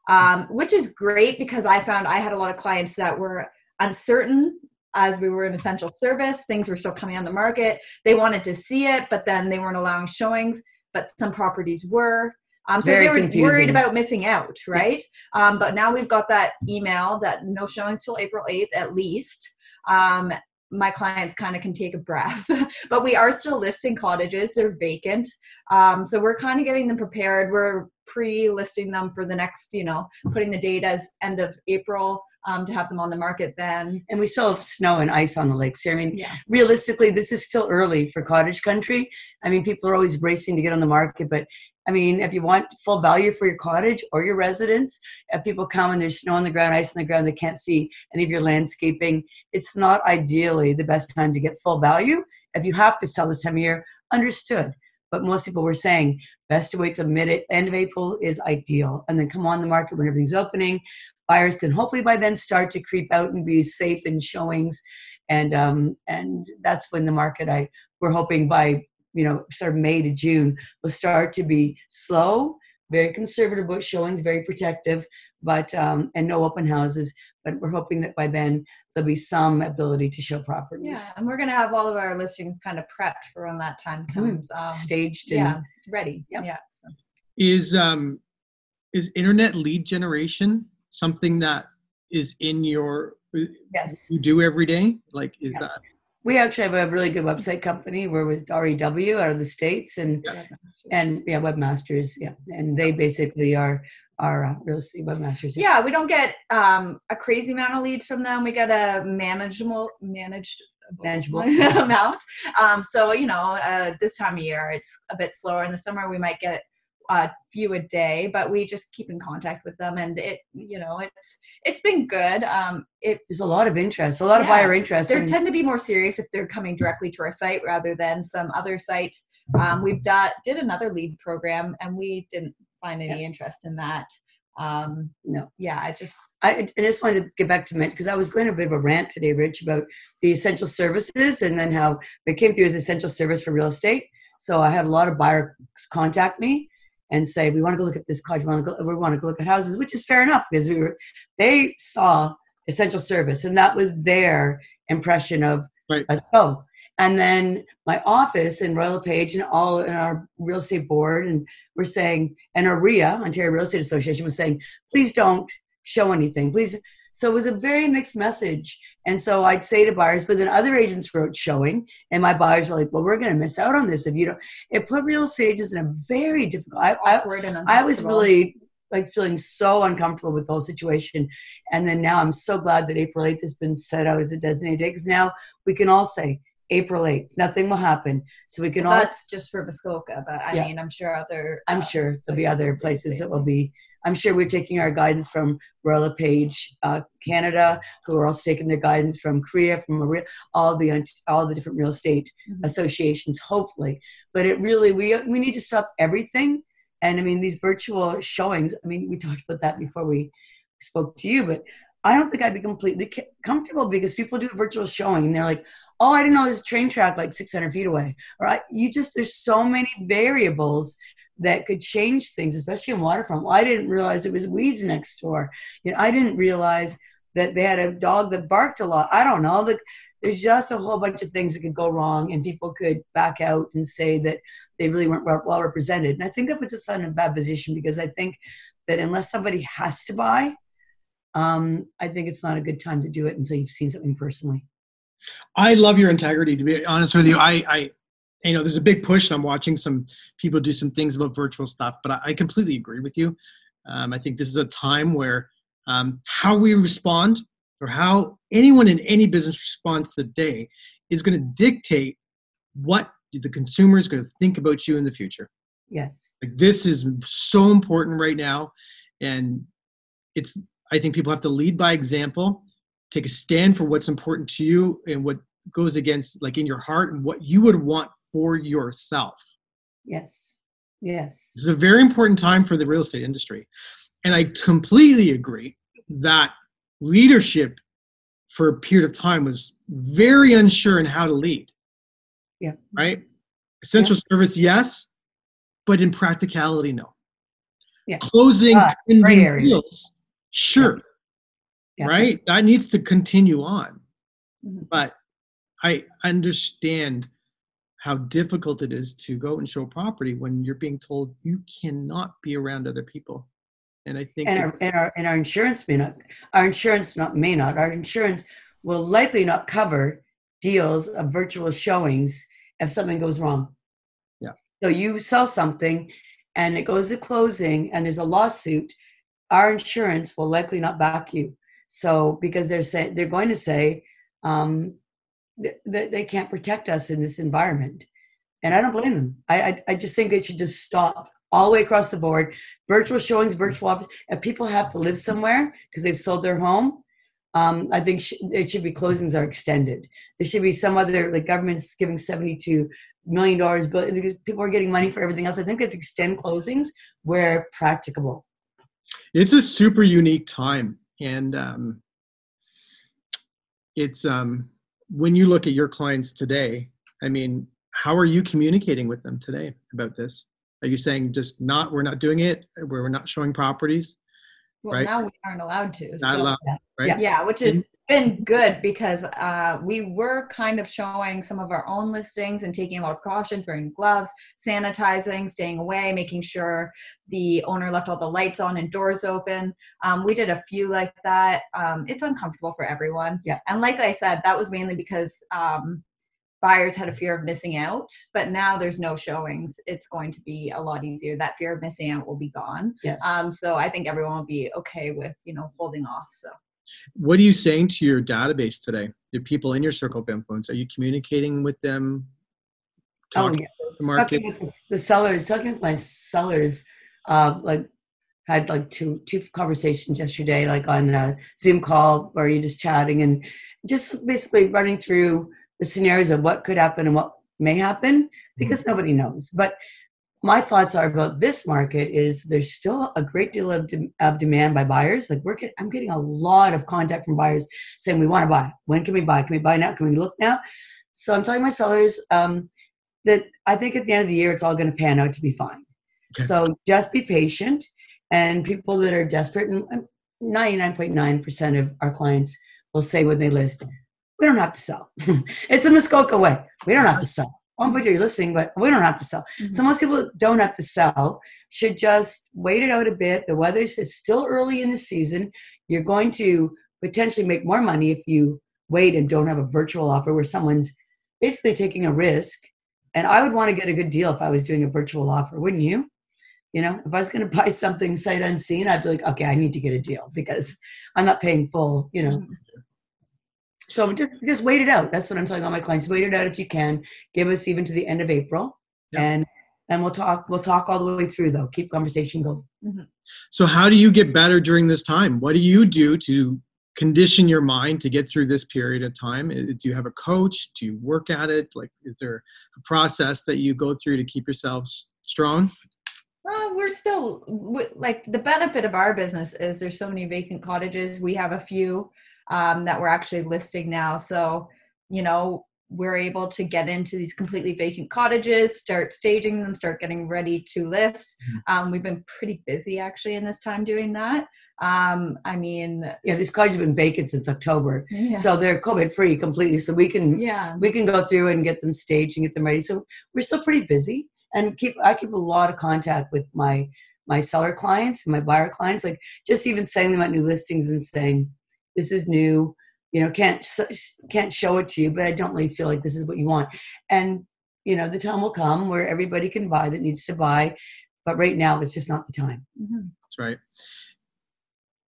um, which is great because I found I had a lot of clients that were uncertain as we were an essential service. Things were still coming on the market. They wanted to see it, but then they weren't allowing showings, but some properties were. Um, so Very they were confusing. worried about missing out, right? Um, but now we've got that email that no showings till April 8th at least. Um, my clients kind of can take a breath. *laughs* but we are still listing cottages, they're vacant. Um, so we're kind of getting them prepared. We're pre listing them for the next, you know, putting the date as end of April. Um, to have them on the market then. And we still have snow and ice on the lakes here. I mean, yeah. realistically, this is still early for cottage country. I mean, people are always racing to get on the market, but I mean, if you want full value for your cottage or your residence, if people come and there's snow on the ground, ice on the ground, they can't see any of your landscaping, it's not ideally the best time to get full value. If you have to sell this time of year, understood. But most people were saying best to wait till mid end of April is ideal, and then come on the market when everything's opening. Buyers can hopefully by then start to creep out and be safe in showings, and um, and that's when the market I we're hoping by you know, sort of May to June will start to be slow, very conservative book showings, very protective, but um, and no open houses. But we're hoping that by then there'll be some ability to show properties. Yeah, and we're going to have all of our listings kind of prepped for when that time mm-hmm. comes. Mm, um, staged. And, yeah, ready. Yep. Yeah. So. Is um is internet lead generation something that is in your yes you do every day? Like, is that we actually have a really good website company. We're with REW out of the states, and yeah. and yeah, webmasters. Yeah, and they basically are are uh, real estate webmasters. Yeah. yeah, we don't get um, a crazy amount of leads from them. We get a manageable managed manageable *laughs* amount. Um, so you know, uh, this time of year it's a bit slower. In the summer, we might get a few a day, but we just keep in contact with them, and it, you know, it's it's been good. Um, it, There's a lot of interest, a lot yeah, of buyer interest. They tend to be more serious if they're coming directly to our site rather than some other site. Um, we've done did another lead program, and we didn't find any yeah. interest in that. Um, no, yeah, I just I, I just wanted to get back to Mint because I was going a bit of a rant today, Rich, about the essential services and then how it came through as essential service for real estate. So I had a lot of buyers contact me and say we want to go look at this cottage, we want to go, we want to go look at houses, which is fair enough because we were they saw essential service and that was their impression of right. a oh. And then my office and Royal LePage and all in our real estate board and we're saying and OREA, Ontario Real Estate Association was saying, please don't show anything. Please so it was a very mixed message. And so I'd say to buyers, but then other agents wrote showing, and my buyers were like, well, we're going to miss out on this if you don't. It put real estate agents in a very difficult, I, I, I was really like feeling so uncomfortable with the whole situation. And then now I'm so glad that April 8th has been set out as a designated date because now we can all say, April 8th. Nothing will happen. So we can all. That's just for Muskoka, but I yeah. mean, I'm sure other. I'm uh, sure there'll be other places that will be I'm sure we're taking our guidance from Royal LePage uh, Canada, who are also taking their guidance from CREA, from OREA, all the all the different real estate mm-hmm. associations, hopefully. But it really we we need to stop everything. And I mean these virtual showings. I mean we talked about that before we spoke to you, but I don't think I'd be completely comfortable because people do virtual showing and they're like, oh, I didn't know there's a train track like 600 feet away. Or you just, there's so many variables that could change things, especially in waterfront. Well, I didn't realize it was weeds next door. You know, I didn't realize that they had a dog that barked a lot. I don't know. The, there's just a whole bunch of things that could go wrong, and people could back out and say that they really weren't well represented. And I think that puts us in a bad position because I think that unless somebody has to buy, um, I think it's not a good time to do it until you've seen something personally. I love your integrity. To be honest with you, I, I you know there's a big push and i'm watching some people do some things about virtual stuff but i, I completely agree with you um, i think this is a time where um, how we respond or how anyone in any business responds today is going to dictate what the consumer is going to think about you in the future. Yes. Like this is so important right now. And it's, I think people have to lead by example, take a stand for what's important to you and what goes against, like in your heart, and what you would want for yourself. Yes. Yes. It's a very important time for the real estate industry. And I completely agree that leadership for a period of time was very unsure in how to lead. Yeah. Right? Essential yeah. service, yes, but in practicality, no. Yeah. Closing uh, pending deals, sure. Yeah. Right? That needs to continue on. Mm-hmm. But I understand how difficult it is to go and show property when you're being told you cannot be around other people. And I think and our, and our and our insurance may not our insurance not may not our insurance will likely not cover deals of virtual showings if something goes wrong. Yeah. So you sell something and it goes to closing and there's a lawsuit, our insurance will likely not back you. So because they're saying they're going to say um, th- they can't protect us in this environment, and I don't blame them. I, I I just think they should just stop all the way across the board. Virtual showings, virtual office. If people have to live somewhere because they've sold their home, um, I think sh- it should be closings are extended. There should be some other like government's giving seventy-two million dollars, but people are getting money for everything else. I think they extend closings where practicable. It's a super unique time, and um, it's um, when you look at your clients today. I mean, how are you communicating with them today about this? Are you saying just not we're not doing it, we're not showing properties? Well, right? now we aren't allowed to. Not so. allowed, right? Yeah. Yeah, which has been good because uh, we were kind of showing some of our own listings and taking a lot of precautions, wearing gloves, sanitizing, staying away, making sure the owner left all the lights on and doors open. Um, we did a few like that. Um, it's uncomfortable for everyone. Yeah. And like I said, that was mainly because um, buyers had a fear of missing out, but now there's no showings. It's going to be a lot easier. That fear of missing out will be gone. Yes. Um, so I think everyone will be okay with, you know, holding off. So. What are you saying to your database today? The people in your circle of influence, are you communicating with them? Oh, Talking yeah. about the market? talking with the, the sellers, talking with my sellers, uh, like had like two two conversations yesterday, like on a Zoom call where you're just chatting and just basically running through the scenarios of what could happen and what may happen because nobody knows. But my thoughts are about this market is there's still a great deal of, de- of demand by buyers. Like we're get, I'm getting a lot of contact from buyers saying we want to buy. When can we buy? Can we buy now? Can we look now? So I'm telling my sellers um, that I think at the end of the year it's all going to pan out to be fine. Okay. So just be patient, and people that are desperate, and 99.9% of our clients will say when they list, we don't have to sell. *laughs* it's a Muskoka way. We don't have to sell. On but you're listening, but we don't have to sell. Mm-hmm. So most people don't have to sell, should just wait it out a bit. The weather's it's still early in the season. You're going to potentially make more money if you wait and don't have a virtual offer where someone's basically taking a risk. And I would want to get a good deal if I was doing a virtual offer, wouldn't you? You know, if I was going *laughs* to buy something sight unseen, I'd be like, okay, I need to get a deal because I'm not paying full, you know. So just just wait it out. That's what I'm telling all my clients. Wait it out if you can. Give us even to the end of April, Yeah. and and we'll talk. We'll talk all the way through though. Keep conversation going. Mm-hmm. So, how do you get better during this time? What do you do to condition your mind to get through this period of time? Do you have a coach? Do you work at it? Like, is there a process that you go through to keep yourselves strong? Well, we're still w- like the benefit of our business is there's so many vacant cottages. We have a few um, that we're actually listing now. So, you know, we're able to get into these completely vacant cottages, start staging them, start getting ready to list. Um, we've been pretty busy actually in this time doing that. Um, I mean, Yeah, these cottages have been vacant since October, yeah, so they're COVID free completely. So we can yeah, we can go through and get them staged and get them ready. So we're still pretty busy, and keep I keep a lot of contact with my my seller clients and my buyer clients. Like just even sending them out new listings and saying, "This is new." You know, can't can't show it to you, but I don't really feel like this is what you want. And you know, the time will come where everybody can buy that needs to buy, but right now it's just not the time. Mhm. That's right.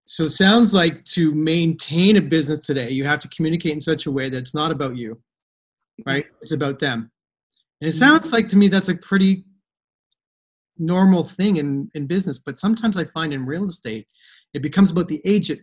So, it sounds like to maintain a business today, you have to communicate in such a way that it's not about you, right? It's about them. And it sounds like to me that's a pretty normal thing in, in business, but sometimes I find in real estate, it becomes about the agent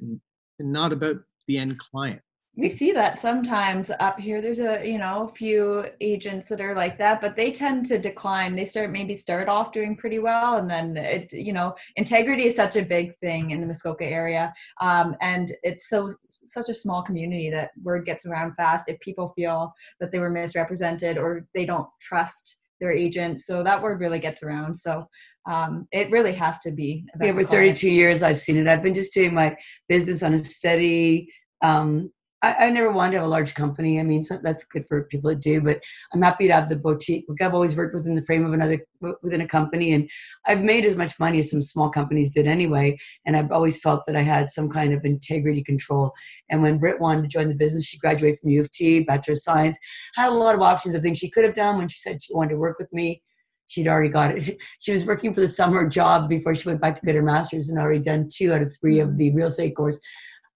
and, not about the end client. We see that sometimes up here. There's a you know a few agents that are like that but they tend to decline. They start maybe start off doing pretty well and then it you know integrity is such a big thing in the muskoka area um, and it's so such a small community that word gets around fast if people feel that they were misrepresented or they don't trust their agent so that word really gets around. So um, it really has to be yeah, for 32 years i've seen it. I've been just doing my business on a steady um, I, I, never wanted to have a large company. I mean, so that's good for people to do, but I'm happy to have the boutique. I've always worked within the frame of another, within a company, and I've made as much money as some small companies did anyway. And I've always felt that I had some kind of integrity control. And when Britt wanted to join the business, she graduated from U of T, Bachelor of Science, had a lot of options of things she could have done when she said she wanted to work with me she'd already got it. *laughs* She was working for the summer job before she went back to get her master's and already done two out of three of the real estate course.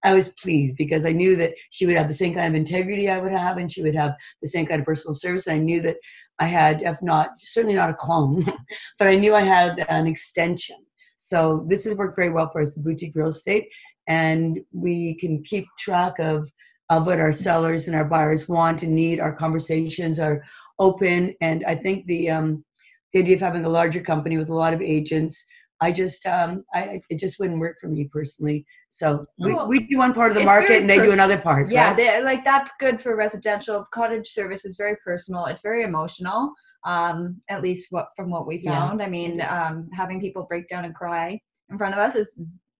I was pleased because I knew that she would have the same kind of integrity I would have, and she would have the same kind of personal service. And I knew that I had, if not, certainly not a clone, *laughs* but I knew I had an extension. So this has worked very well for us, the boutique real estate, and we can keep track of of what our sellers and our buyers want and need. Our conversations are open, and I think the um, the idea of having a larger company with a lot of agents I just um, I it just wouldn't work for me personally. So we, well, we do one part of the market and they do another part. Yeah, right? they, like that's good for residential. Cottage service is very personal. It's very emotional. Um, at least what from what we found. Yeah, I mean, um, having people break down and cry in front of us is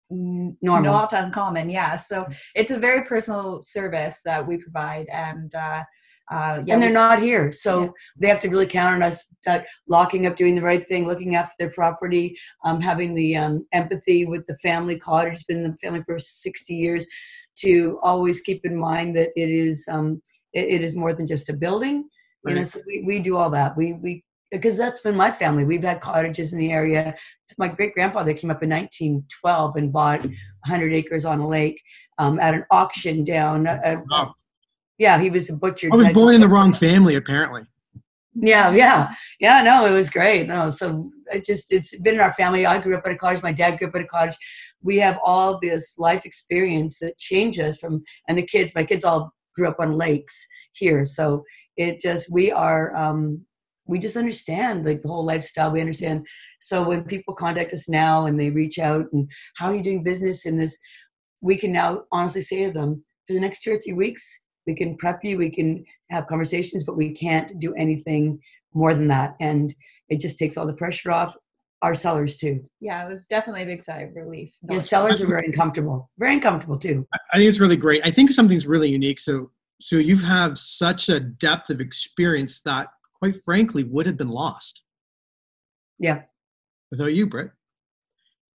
Normal. not uncommon. Yeah, so it's a very personal service that we provide, and uh, uh, yeah, and they're not here so yeah. they have to really count on us that locking up doing the right thing looking after their property um, having the um, empathy with the family. Cottage has been in the family for 60 years. To always keep in mind that it is um, it, it is more than just a building right. you know so we, we do all that. We we because that's been my family. We've had cottages in the area. My great grandfather came up in 1912 and bought 100 acres on a lake um, at an auction down uh, oh yeah, he was a butcher. I was born in the wrong family, apparently. Yeah, yeah, yeah. No, it was great. No, so it just it's been in our family. I grew up at a cottage. My dad grew up at a cottage. We have all this life experience that changes from, and the kids. My kids all grew up on lakes here, so it just we are. um we just understand like the whole lifestyle we understand so when people contact us now and they reach out and how are you doing business in this we can now honestly say to them for the next two or three weeks we can prep you we can have conversations but we can't do anything more than that. And it just takes all the pressure off our sellers too. Yeah it was definitely a big sigh of relief. Yeah sellers are very uncomfortable very uncomfortable too. I think it's really great. I think something's really unique. So so you have had such a depth of experience that quite frankly would have been lost. Yeah. Without you britt.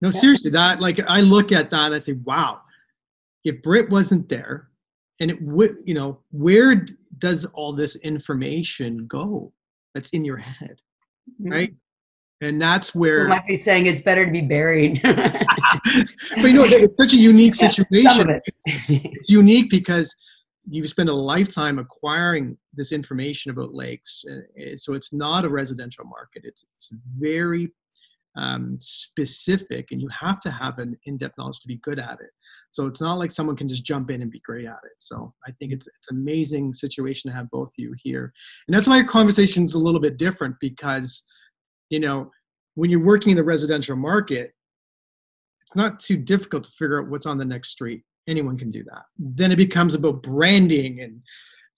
No yeah. seriously that like i look at that and i say wow. If britt wasn't there and it would you know where does all this information go that's in your head mm-hmm. right and that's where you might be saying it's better to be buried *laughs* *laughs* but you know it's such a unique situation it. *laughs* it's unique because you've spent a lifetime acquiring this information about lakes so it's not a residential market it's, it's very um, specific and you have to have an in-depth knowledge to be good at it. So it's not like someone can just jump in and be great at it. So i think it's it's amazing situation to have both of you here. And that's why your conversation is a little bit different because you know when you're working in the residential market it's not too difficult to figure out what's on the next street. Anyone can do that. Then it becomes about branding and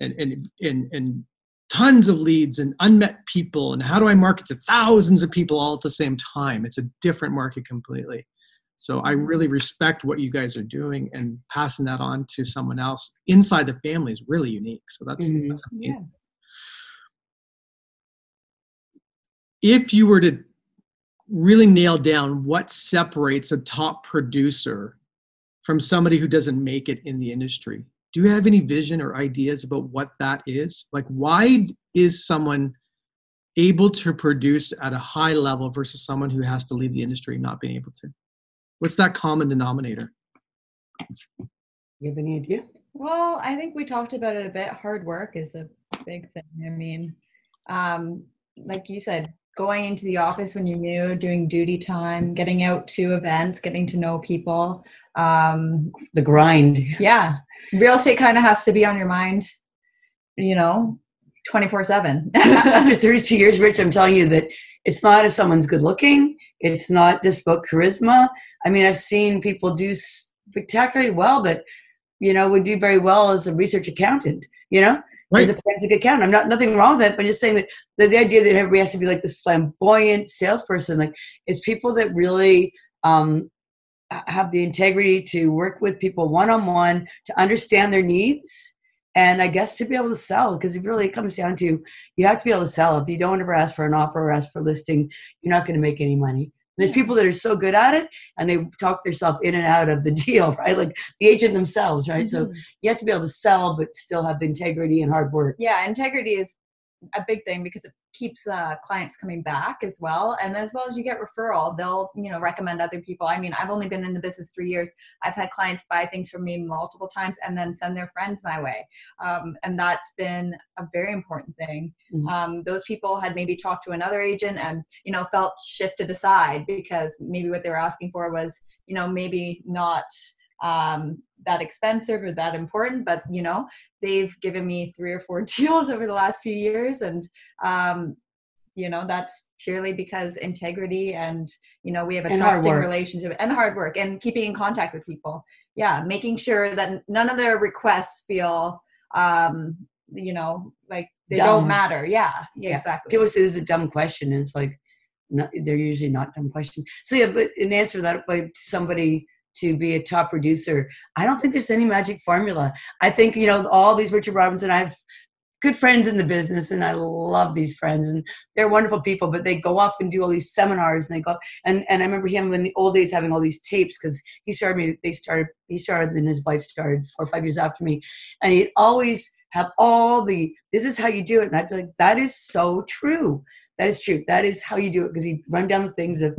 and and and, and tons of leads and unmet people and how do i market to thousands of people all at the same time it's a different market completely so i really respect what you guys are doing and passing that on to someone else inside the family is really unique so that's, mm-hmm. that's amazing. Yeah. if you were to really nail down what separates a top producer from somebody who doesn't make it in the industry do you have any vision or ideas about what that is like why is someone able to produce at a high level versus someone who has to leave the industry not being able to what's that common denominator you have any idea well i think we talked about it a bit hard work is a big thing i mean um, like you said, going into the office when you're new, doing duty time, getting out to events, getting to know people. Um, the grind. Yeah. Real estate kind of has to be on your mind, you know, 24 7. *laughs* After 32 years, Rich, I'm telling you that it's not if someone's good looking, it's not just about charisma. I mean, I've seen people do spectacularly well that, you know, would do very well as a research accountant, you know? right. as a forensic accountant. I'm not nothing wrong with that, but just saying that the, the idea that everybody has to be like this flamboyant salesperson, like it's people that really um, have the integrity to work with people one on one to understand their needs. And I guess to be able to sell, because it really comes down to you have to be able to sell. If you don't ever ask for an offer or ask for listing, you're not going to make any money. There's people that are so good at it and they talk themselves in and out of the *laughs* deal, right? Like the agent themselves, right? Mm-hmm. So you have to be able to sell, but still have integrity and hard work. Yeah, integrity is a big thing because it keeps uh, clients coming back as well. And as well as you get referral they'll you know recommend other people. I mean i've only been in the business three years. I've had clients buy things from me multiple times and then send their friends my way. Um, and that's been a very important thing. Mm-hmm. um, those people had maybe talked to another agent and you know felt shifted aside because maybe what they were asking for was you know maybe not um, that expensive or that important, but you know, they've given me three or four *laughs* deals over the last few years, and um, you know, that's purely because integrity and you know we have a and trusting relationship and hard work and keeping in contact with people. Yeah, making sure that none of their requests feel um, you know like they dumb. don't matter. Yeah, yeah, yeah, exactly. People say this is a dumb question, and it's like. Not, they're usually not dumb questions. So yeah, but in answer that by somebody to be a top producer. I don't think there's any magic formula. I think, you know, all these Richard Robinson, I have good friends in the business and I love these friends and they're wonderful people, but they go off and do all these seminars and they go and, and I remember him in the old days having all these tapes because he started me, they started, he started and his wife started four or five years after me. And he'd always have all the, this is how you do it. And I'd be like, that is so true. That is true. That is how you do it. Because he'd run down the things of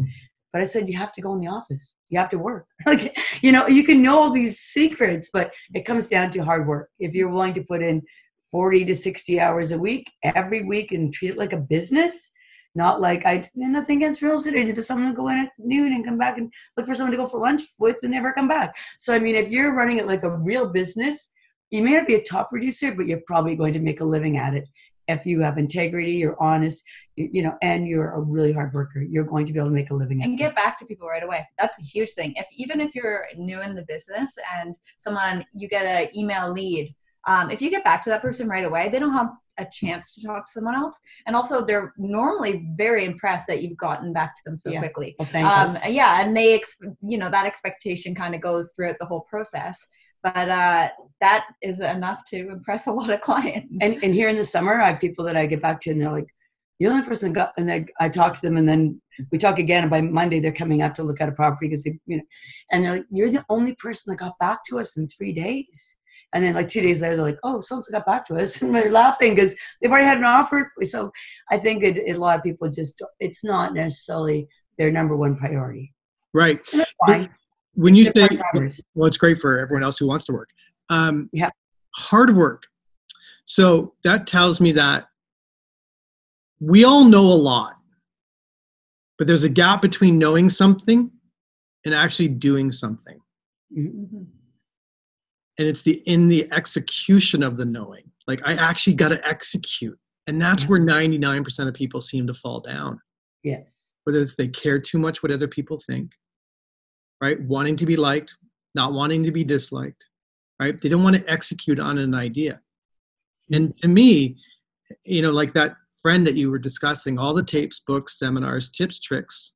but I said, you have to go in the office. You have to work. *laughs* like, you know, you can know all these secrets, but it comes down to hard work. If you're willing to put in 40 to 60 hours a week, every week, and treat it like a business, not like I nothing against real estate. If someone to go in at noon and come back and look for someone to go for lunch with and never come back. So I mean, if you're running it like a real business, you may not be a top producer, but you're probably going to make a living at it if you have integrity, you're honest, you, you, know, and you're a really hard worker, you're going to be able to make a living. And get back to people right away. That's a huge thing. If even if you're new in the business and someone you get an email lead, um, if you get back to that person right away, they don't have a chance to talk to someone else. And also, they're normally very impressed that you've gotten back to them so yeah. quickly. Well, um, yeah, and they, ex- you know, that expectation kind of goes throughout the whole process but uh, that is enough to impress a lot of clients. And, and here in the summer, I have people that I get back to, and they're like, You're "The only person that got," and I, I talk to them, and then we talk again. And by Monday, they're coming up to look at a property because they, you know, and they're like, "You're the only person that got back to us in three days." And then like two days later, they're like, "Oh, someone got back to us," *laughs* and they're laughing because they've already had an offer. So I think it, it, a lot of people just it's not necessarily their number one priority. Right. When you say well it's great for everyone else who wants to work. Um, yeah. hard work. So that tells me that we all know a lot but there's a gap between knowing something and actually doing something. Mm-hmm. and it's the in the execution of the knowing. Like i actually got to execute. And that's yeah. where 99% of people seem to fall down. Yes. Whether it's they care too much what other people think right? Wanting to be liked, not wanting to be disliked, right? They don't want to execute on an idea. And to me, you know, like that friend that you were discussing, all the tapes, books, seminars, tips, tricks,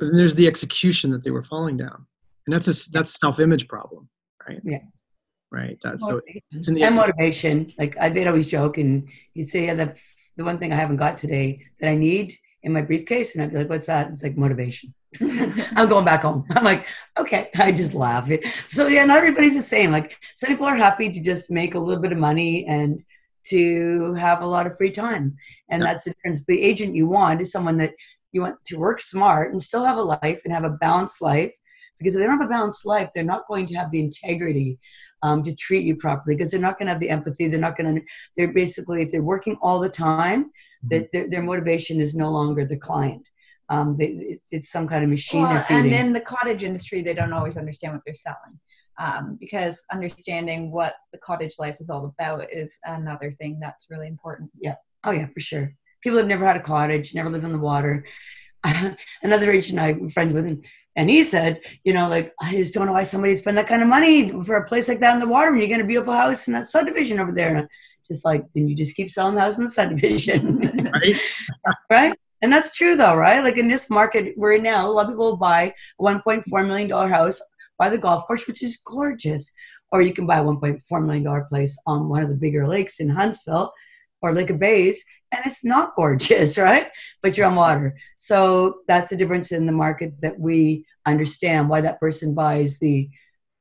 but then there's the execution that they were falling down. And that's a that's self-image problem, right? Yeah. Right. That's so it's in the and motivation. Like I they'd always joke and you'd say, yeah, the the one thing I haven't got today that I need in my briefcase, and I'd be like, "What's that?" It's like motivation. I'm going back home. I'm like, okay, I just laugh. So yeah, not everybody's the same. Like some people are happy to just make a little bit of money and to have a lot of free time, and yeah. that's the difference. The agent you want is someone that you want to work smart and still have a life and have a balanced life. Because if they don't have a balanced life, they're not going to have the integrity um, to treat you properly. Because they're not going to have the empathy. They're not going to. They're basically if they're working all the time, that their, their motivation is no longer the client. Um, they, it's some kind of machine Well, and in the cottage industry, they don't always understand what they're selling. Um, because understanding what the cottage life is all about is another thing that's really important. Yeah. Oh yeah, for sure. People have never had a cottage, never lived on the water. *laughs* Another agent I'm friends with, and, and he said, you know, like I just don't know why somebody spend that kind of money for a place like that in the water when you get a beautiful house in that subdivision over there. And I'm just like, then you just keep selling the house in the subdivision, *laughs* Right? right? And that's true though, right? Like in this market we're in now, a lot of people buy a 1.4 million dollar house by the golf course, which is gorgeous. Or you can buy a 1.4 million dollar place on one of the bigger lakes in Huntsville or Lake of Bays, and it's not gorgeous, *laughs* right? But you're on water. So that's the difference in the market that we understand why that person buys the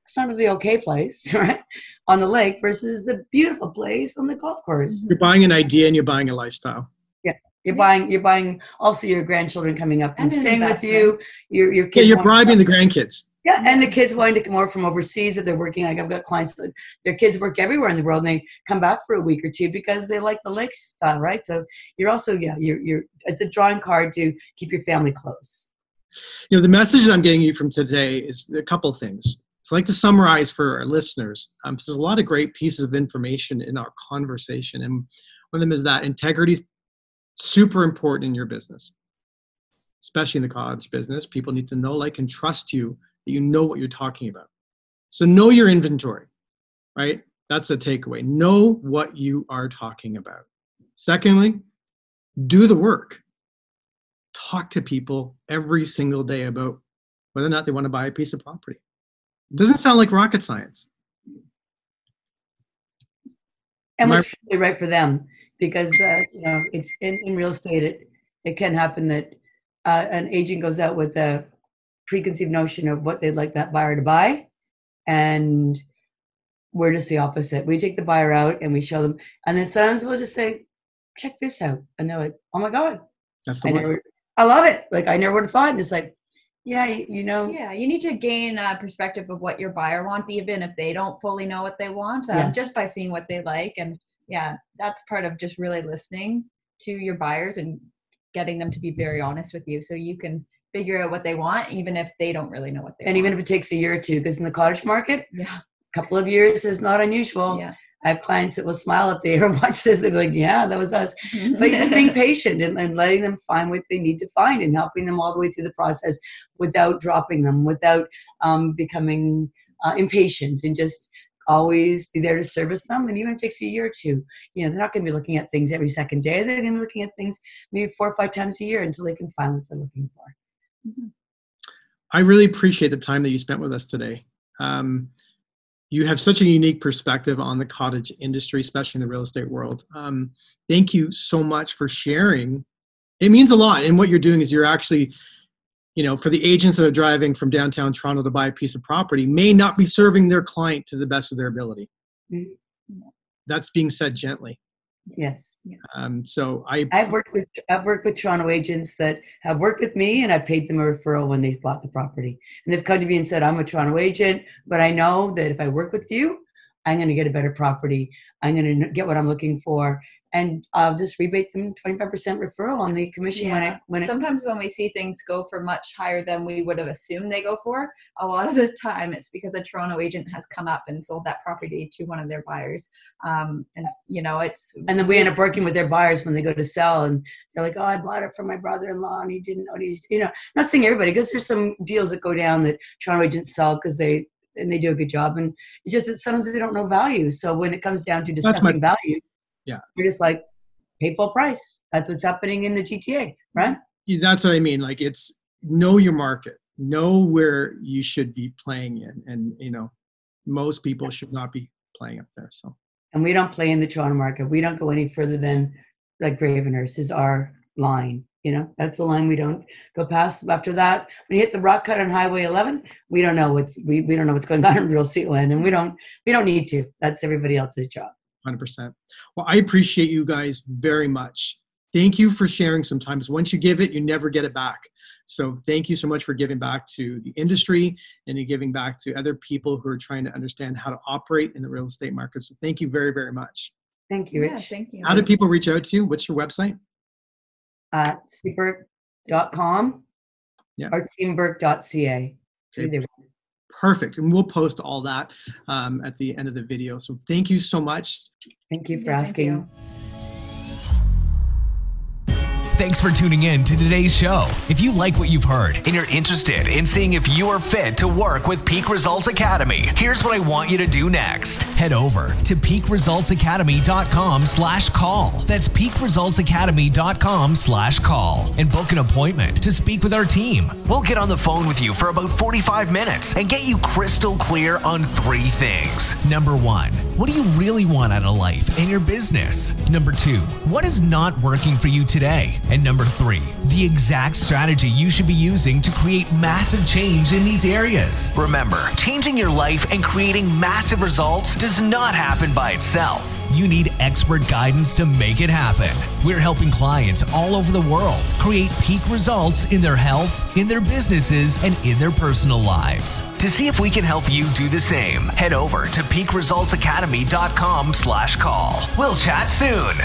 sort of the okay place, *laughs* right? On the lake versus the beautiful place on the golf course. You're buying an idea and you're buying a lifestyle. You're Yeah. buying you're buying also your grandchildren coming up and, And staying with you. Your your Yeah, you're bribing the grandkids. yeah, and the kids wanting to come over from overseas if they're working. Like I've got clients that their kids work everywhere in the world and they come back for a week or two because they like the lake style, right? So you're also, yeah, you're you're it's a drawing card to keep your family close. You know, the message I'm getting you from today is a couple of things. So I'd like to summarize for our listeners. Um, there's a lot of great pieces of information in our conversation, and one of them is that integrity is super important in your business, especially in the college business. People need to know, like, and trust you that you know what you're talking about. So know your inventory, right? That's a takeaway. Know what you are talking about. Secondly, do the work. Talk to people every single day about whether or not they want to buy a piece of property. It doesn't sound like rocket science. And what's really right for them because uh, you know it's in, in real estate it it can happen that uh, an agent goes out with a preconceived notion of what they'd like that buyer to buy and we're just the opposite we take the buyer out and we show them and then sometimes we'll just say check this out and they're like oh my god That's the I one. never I love it like I never would have thought and it's like yeah you, you know Yeah, you need to gain a perspective of what your buyer wants, even if they don't fully know what they want, um, Yes. just by seeing what they like. And yeah, that's part of just really listening to your buyers and getting them to be very honest with you so you can figure out what they want, even if they don't really know what they want. and want. even if it takes a year or two because in the cottage market yeah, a couple of years is not unusual yeah. I have clients that will smile if they ever *laughs* watch this. They're like, yeah, that was us. *laughs* But just being patient and, and letting them find what they need to find and helping them all the way through the process without dropping them, without um, becoming uh, impatient and just always be there to service them. And even if it takes a year or two, you know, they're not going to be looking at things every second day. They're going to be looking at things maybe four or five times a year until they can find what they're looking for. I really appreciate the time that you spent with us today. Um, you have such a unique perspective on the cottage industry, especially in the real estate world. Um, thank you so much for sharing. It means a lot. And what you're doing is you're actually, you know, for the agents that are driving from downtown Toronto to buy a piece of property, may not be serving their client to the best of their ability. Mhm. That's being said gently. Yes. Um, so I I've worked with I've worked with Toronto agents that have worked with me, and I've paid them a referral when they bought the property. And they've come to me and said, "I'm a Toronto agent, but I know that if I work with you, I'm going to get a better property. I'm going to get what I'm looking for, and I'll just rebate them 25% referral on the commission when Yeah. When it, Sometimes when we see things go for much higher than we would have assumed they go for, a lot of the time it's because a Toronto agent has come up and sold that property to one of their buyers. Um, and you know, it's and then we end up working with their buyers when they go to sell, and they're like, "Oh, I bought it from my brother-in-law, and he didn't know what he's you know." Not saying everybody, because there's some deals that go down that Toronto agents sell because they and they do a good job, and it's just that sometimes they don't know value. So when it comes down to my- discussing value, Yeah. you're just like, pay full price. That's what's happening in the GTA, right? Mm-hmm. that's what I mean. Like it's know your market, know where you should be playing in, and you know, most people should not be playing up there. So And we don't play in the Toronto market. We don't go any further than like Gravenhurst is our line. You know, that's the line we don't go past. After that, when you hit the rock cut on Highway 11, we don't know what's we, we don't know what's going on in real estate land, and we don't we don't need to. That's everybody else's job. 100%. Well, I appreciate you guys very much. Thank you for sharing sometimes. Once you give it, you never get it back. So thank you so much for giving back to the industry and you're giving back to other people who are trying to understand how to operate in the real estate market. So thank you very, very much. Thank you, yeah, Rich. thank you. How do people reach out to you? What's your website? Uh, at sueburke.com yeah. or teamburke.ca. Okay. Perfect. And we'll post all that um, at the end of the video. So thank you so much. Thank you for yeah, asking. Thanks for tuning in to today's show. If you like what you've heard and you're interested in seeing if you are fit to work with Peak Results Academy, here's what I want you to do next. Head over to peakresultsacademy.com slash call. That's peakresultsacademy.com slash call and book an appointment to speak with our team. We'll get on the phone with you for about 45 minutes and get you crystal clear on three things. Number one, what do you really want out of life and your business? Number two, what is not working for you today? And number three, the exact strategy you should be using to create massive change in these areas. Remember, changing your life and creating massive results does not happen by itself. You need expert guidance to make it happen. We're helping clients all over the world create peak results in their health, in their businesses, and in their personal lives. To see if we can help you do the same, head over to peakresultsacademy.com slash call. We'll chat soon.